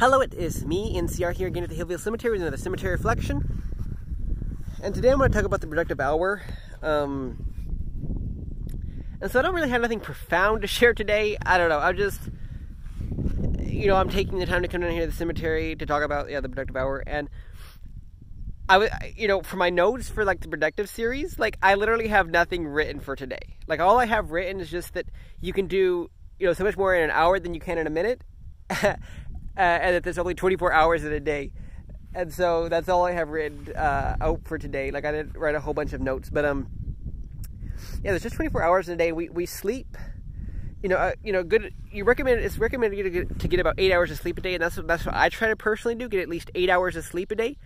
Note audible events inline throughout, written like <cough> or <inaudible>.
Hello, it is me, NCR, here again at the Hillview Cemetery with another cemetery reflection. And today I'm going to talk about the productive hour. Um, and so I don't really have anything profound to <laughs> share today. I don't know. I'm just, you know, I'm taking the time to come down here to the cemetery to talk about yeah the productive hour. And I was, you know, for my notes for like the productive series, like I literally have nothing written for today. Like all I have written is just that you can do, you know, so much more in an hour than you can in a minute. <laughs> uh, and that there's only 24 hours in a day. And so that's all I have written uh, out for today. Like I didn't write a whole bunch of notes, but um, yeah, there's just 24 hours in a day. We we sleep. You know, uh, you know, good. You recommend it's recommended to get, to get about eight hours of sleep a day, and that's that's what I try to personally do. Get at least eight hours of sleep a day.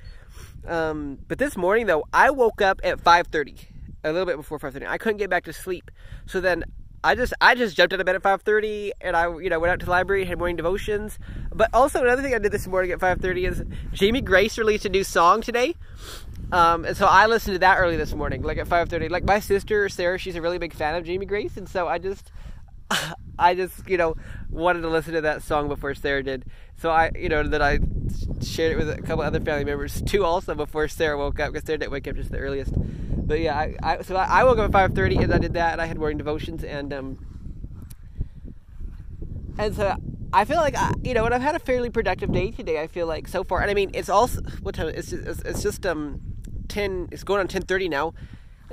Um, but this morning though, I woke up at 5:30, a little bit before 5:30. I couldn't get back to sleep, so then I just I just jumped out of bed at 5:30 and I you know went out to the library had morning devotions. But also another thing I did this morning at 5:30 is Jamie Grace released a new song today. Um, and so I listened to that early this morning, like at 5:30. Like my sister Sarah, she's a really big fan of Jamie Grace, and so I just <laughs> I just you know wanted to listen to that song before Sarah did. So I you know that I shared it with a couple other family members too, also before Sarah woke up because Sarah didn't wake up just the earliest. But yeah, I, I so I, woke up at five thirty and I did that and I had morning devotions and um and so I feel like I, you know, and I've had a fairly productive day today. I feel like so far, and I mean, it's also what time? It's just, it's, it's just um ten. It's going on ten thirty now,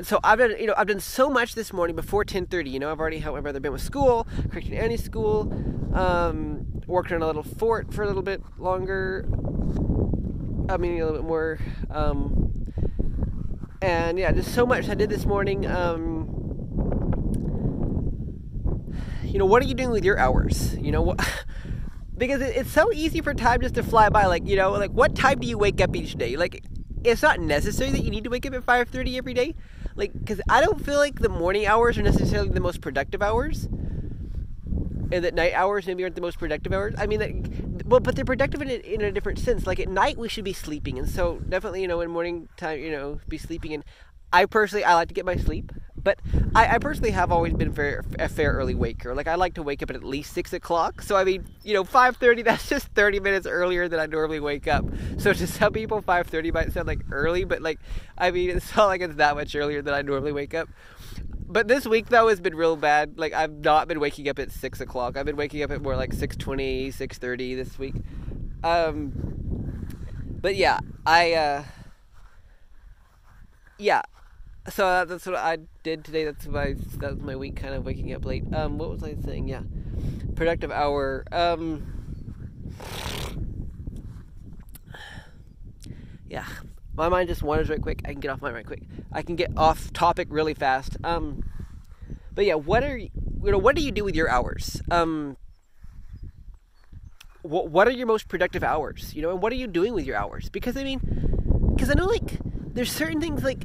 so I've done you know I've done so much this morning before ten thirty. You know, I've already helped my brother Ben with school, correcting Annie's school, um, worked on a little fort for a little bit longer. I mean, a little bit more. Um, and yeah, just so much I did this morning. Um, you know, what are you doing with your hours? You know, what, <laughs> because it's so easy for time just to fly by. Like, you know, like what time do you wake up each day? Like, it's not necessary that you need to wake up at 5:30 every day. Like, because I don't feel like the morning hours are necessarily the most productive hours, and that night hours maybe aren't the most productive hours. I mean, like, well, but they're productive in a, in a different sense. Like at night, we should be sleeping, and so definitely, you know, in morning time, you know, be sleeping. And I personally, I like to get my sleep, but I, I personally have always been fair, a fair early waker. Like I like to wake up at at least six o'clock. So I mean, you know, five thirty. <laughs> That's just thirty minutes earlier than I normally wake up. So to some people, five thirty might sound like early, but like, I mean, it's not like it's that much earlier than I normally wake up but this week though has been real bad. Like I've not been waking up at six o'clock. I've been waking up at more like 6.20, 6.30 this week. Um, but yeah, I uh, yeah. So that's what I did today. That's my that was my week, kind of waking up late. Um, what was I saying? Yeah, productive hour. Um, yeah, my mind just wanders right quick. I can get off my right quick. I can get off topic really fast. Um, but yeah, what are you, you know? What do you do with your hours? Um, what what are your most productive hours? You know, and what are you doing with your hours? Because I mean, because I know like there's certain things like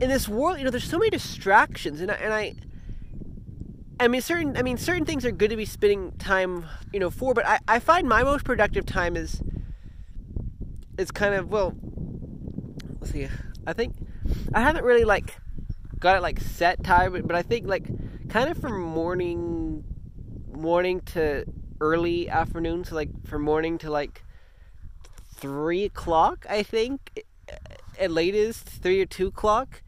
in this world, you know, there's so many distractions, and I, and I. I mean, certain. I mean, certain things are good to be spending time, you know, for. But I, I find my most productive time is, is kind of well, let's see. I think I haven't really like got it like set time, but I think like kind of from morning morning to early afternoon, so like from morning to like three o'clock, I think at latest three or two o'clock.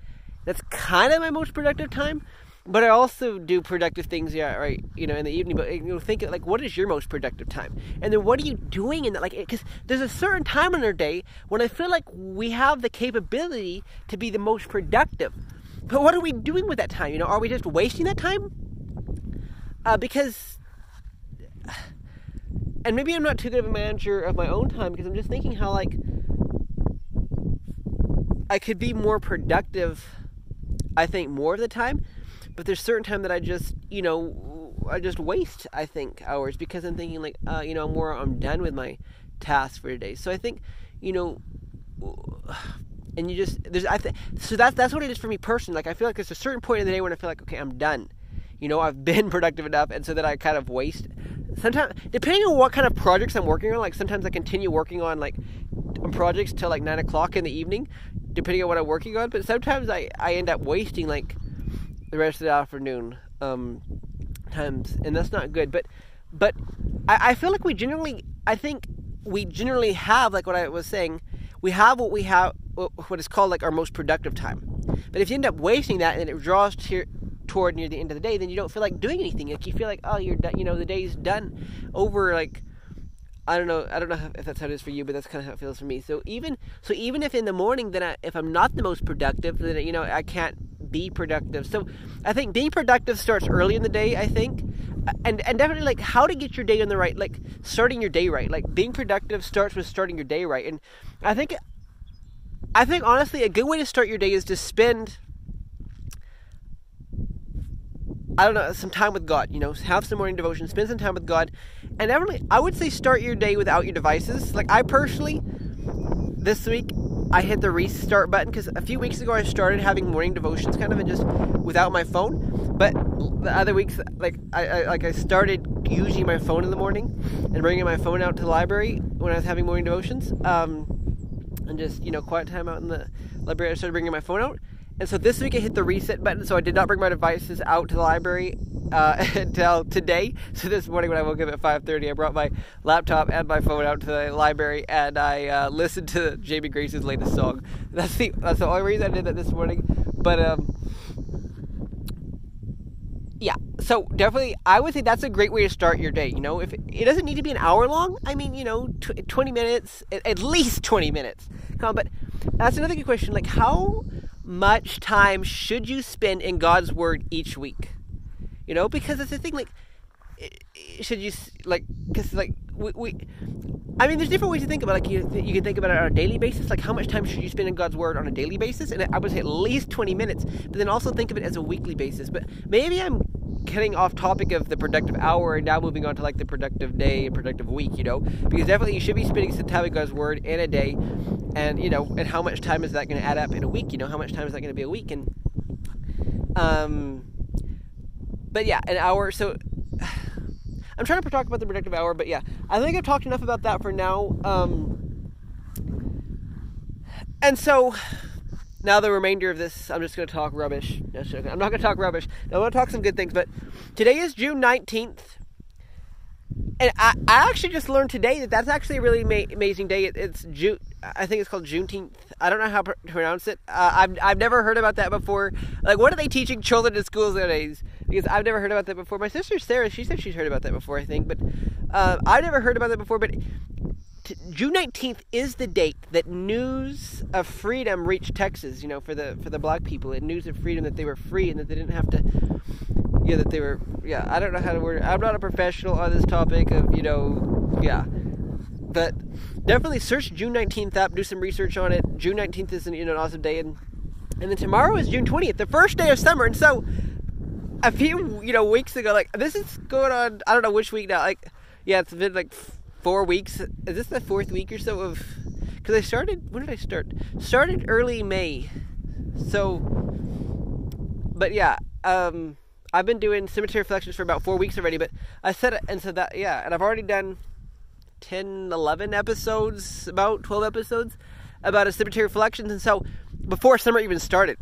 That's kind of my most productive time. But I also do productive things, yeah, right, you know, in the evening. But you know, think like, what is your most productive time? And then what are you doing in that? Like, because there's a certain time in our day when I feel like we have the capability to be the most productive. But what are we doing with that time? You know, are we just wasting that time? Uh, because, and maybe I'm not too good of a manager of my own time because I'm just thinking how like I could be more productive. I think more of the time but there's certain time that I just, you know, I just waste, I think, hours because I'm thinking like, uh, you know, I'm more, I'm done with my task for today. So I think, you know, <sighs> and you just, there's, I think, so that's, that's what it is for me personally. Like, I feel like there's a certain point in the day when I feel like, okay, I'm done. You know, I've <laughs> been productive enough, and so that I kind of waste. Sometimes, depending on what kind of projects I'm working on, like sometimes I continue working on like projects till like nine o'clock in the evening, depending on what I'm working on. But sometimes I I end up wasting like the rest of the afternoon um, times, and that's not good. But but I, I feel like we generally, I think we generally have like what I was saying, we have what we have, what is called like our most productive time. But if you end up wasting that and it draws to, toward near the end of the day, then you don't feel like doing anything. Like you feel like, oh, you're done. You know, the day's done. Over like, I don't know. I don't know if that's how it is for you, but that's kind of how it feels for me. So even so, even if in the morning, then I, if I'm not the most productive, then you know I can't be productive. So I think being productive starts early in the day. I think. And, and definitely like how to get your day on the right like starting your day right like being productive starts with starting your day right and i think i think honestly a good way to start your day is to spend I don't know, some time with God, you know, have some morning devotion, spend some time with God. And definitely, I would say start your day without your devices. Like, I personally, this week, I hit the restart button because a few weeks ago I started having morning devotions kind of and just without my phone. But the other weeks, like I, I, like I started using my phone in the morning and bringing my phone out to the library when I was having morning devotions, um, and just you know quiet time out in the library. I started bringing my phone out, and so this week I hit the reset button, so I did not bring my devices out to the library uh, <laughs> until today. So this morning when I woke up at 5:30, I brought my laptop and my phone out to the library, and I uh, listened to Jamie Grace's latest song. That's the that's the only reason I did that this morning. But um, yeah, so definitely, I would say that's a great way to start your day. You know, if it doesn't need to be an hour long, I mean, you know, tw- 20 minutes, at least 20 minutes. Come on, but that's another good question. Like, how much time should you spend in God's Word each week? You know, because it's the thing, like, should you, like, because, like, we, we, I mean, there's different ways to think about it. Like, you, you can think about it on a daily basis. Like, how much time should you spend in God's Word on a daily basis? And I would say at least 20 minutes. But then also think of it as a weekly basis. But maybe I'm getting off topic of the productive hour and now moving on to like the productive day and productive week, you know, because definitely you should be spending some time with God's word in a day, and you know, and how much time is that going to add up in a week? You know, how much time is that going to be a week? And um, but yeah, an hour. So <sighs> I'm trying to talk about the productive hour, but yeah, I think I've talked enough about that for now. Um, and so now the remainder of this, I'm just going to talk rubbish. I'm not going to talk rubbish. I want to talk some good things. But today is June 19th. And I, I actually just learned today that that's actually a really ma- amazing day. It, it's June, I think it's called Juneteenth. I don't know how to pronounce it. Uh, I've, I've never heard about that before. Like, what are they teaching children in schools nowadays? Because I've never heard about that before. My sister Sarah, she said she's heard about that before, I think. But uh, I've never heard about that before. But June 19th is the date that news of freedom reached Texas, you know, for the for the black people, and news of freedom that they were free and that they didn't have to yeah, that they were yeah, I don't know how to word it. I'm not a professional on this topic of, you know, yeah. But definitely search June 19th up, do some research on it. June 19th is an, you know, an awesome day and and then tomorrow is June 20th, the first day of summer. And so a few, you know, weeks ago like this is going on I don't know which week now. Like yeah, it's been like four weeks. Is this the fourth week or so of? Because I started. When did I start? Started early May. So, but yeah, um, I've been doing cemetery reflections for about four weeks already. But I said it, and so that yeah, and I've already done 10, 11 episodes, about twelve episodes about a cemetery reflections, and so before summer even started.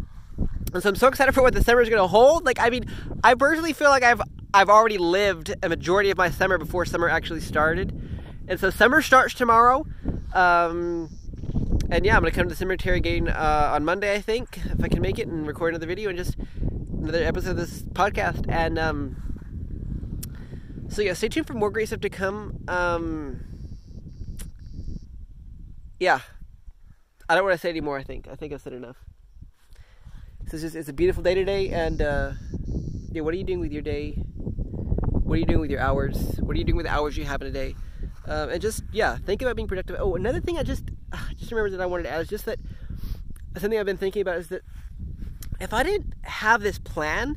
And so I'm so excited for what the summer is going to hold. Like, I mean, I personally feel like I've I've already lived a majority of my summer before summer actually started. And so summer starts tomorrow. Um, and yeah, I'm gonna come to the cemetery again uh, on Monday, I think, if I can make it, and record another video and just another episode of this podcast. And um, so yeah, stay tuned for more great stuff to come. Um, yeah, I don't want to say anymore. I think I think I've said enough. So it's just it's a beautiful day today, and uh, yeah, what are you doing with your day? What are you doing with your hours? What are you doing with the hours you have in a day? Um, and just yeah, think about being productive. Oh, another thing I just <sighs> uh, just remember that I wanted to add is just that something I've been thinking about is that if I didn't have this plan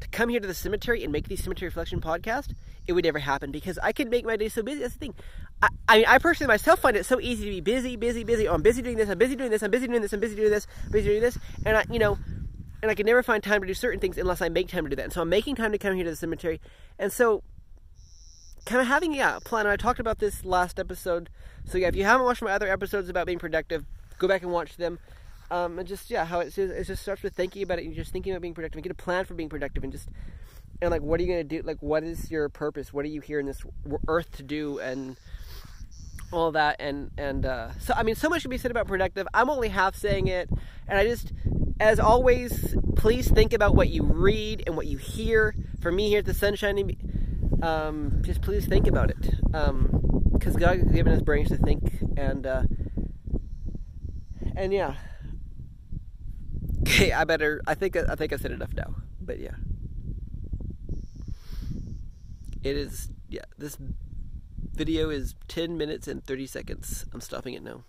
to come here to the cemetery and make these cemetery reflection podcast, it would never happen because I could make my day so busy. That's the thing. I, I mean, I personally myself find it so easy to be busy, busy, busy. Oh, I'm busy doing this. I'm busy doing this. I'm busy doing this. I'm busy doing this. I'm busy doing this. And I, you know, and I can never find time to do certain things unless I make time to do that. And so I'm making time to come here to the cemetery. And so kind of having yeah a plan. And I talked about this last episode. So yeah, if you haven't watched my other episodes about being productive, go back and watch them. Um, and just yeah, how it, it just starts with thinking about it and just thinking about being productive and get a plan for being productive and just and like what are you to do like what is your purpose what are you here in this earth to do and all that and and uh, so i mean so much can be said about productive i'm only half saying it and i just as always please think about what you read and what you hear for me here at the sunshine um, just please think about it because um, god has given us brains to think and uh, and yeah okay <laughs> i better i think i think i said enough now but yeah it is, yeah, this video is 10 minutes and 30 seconds. I'm stopping it now.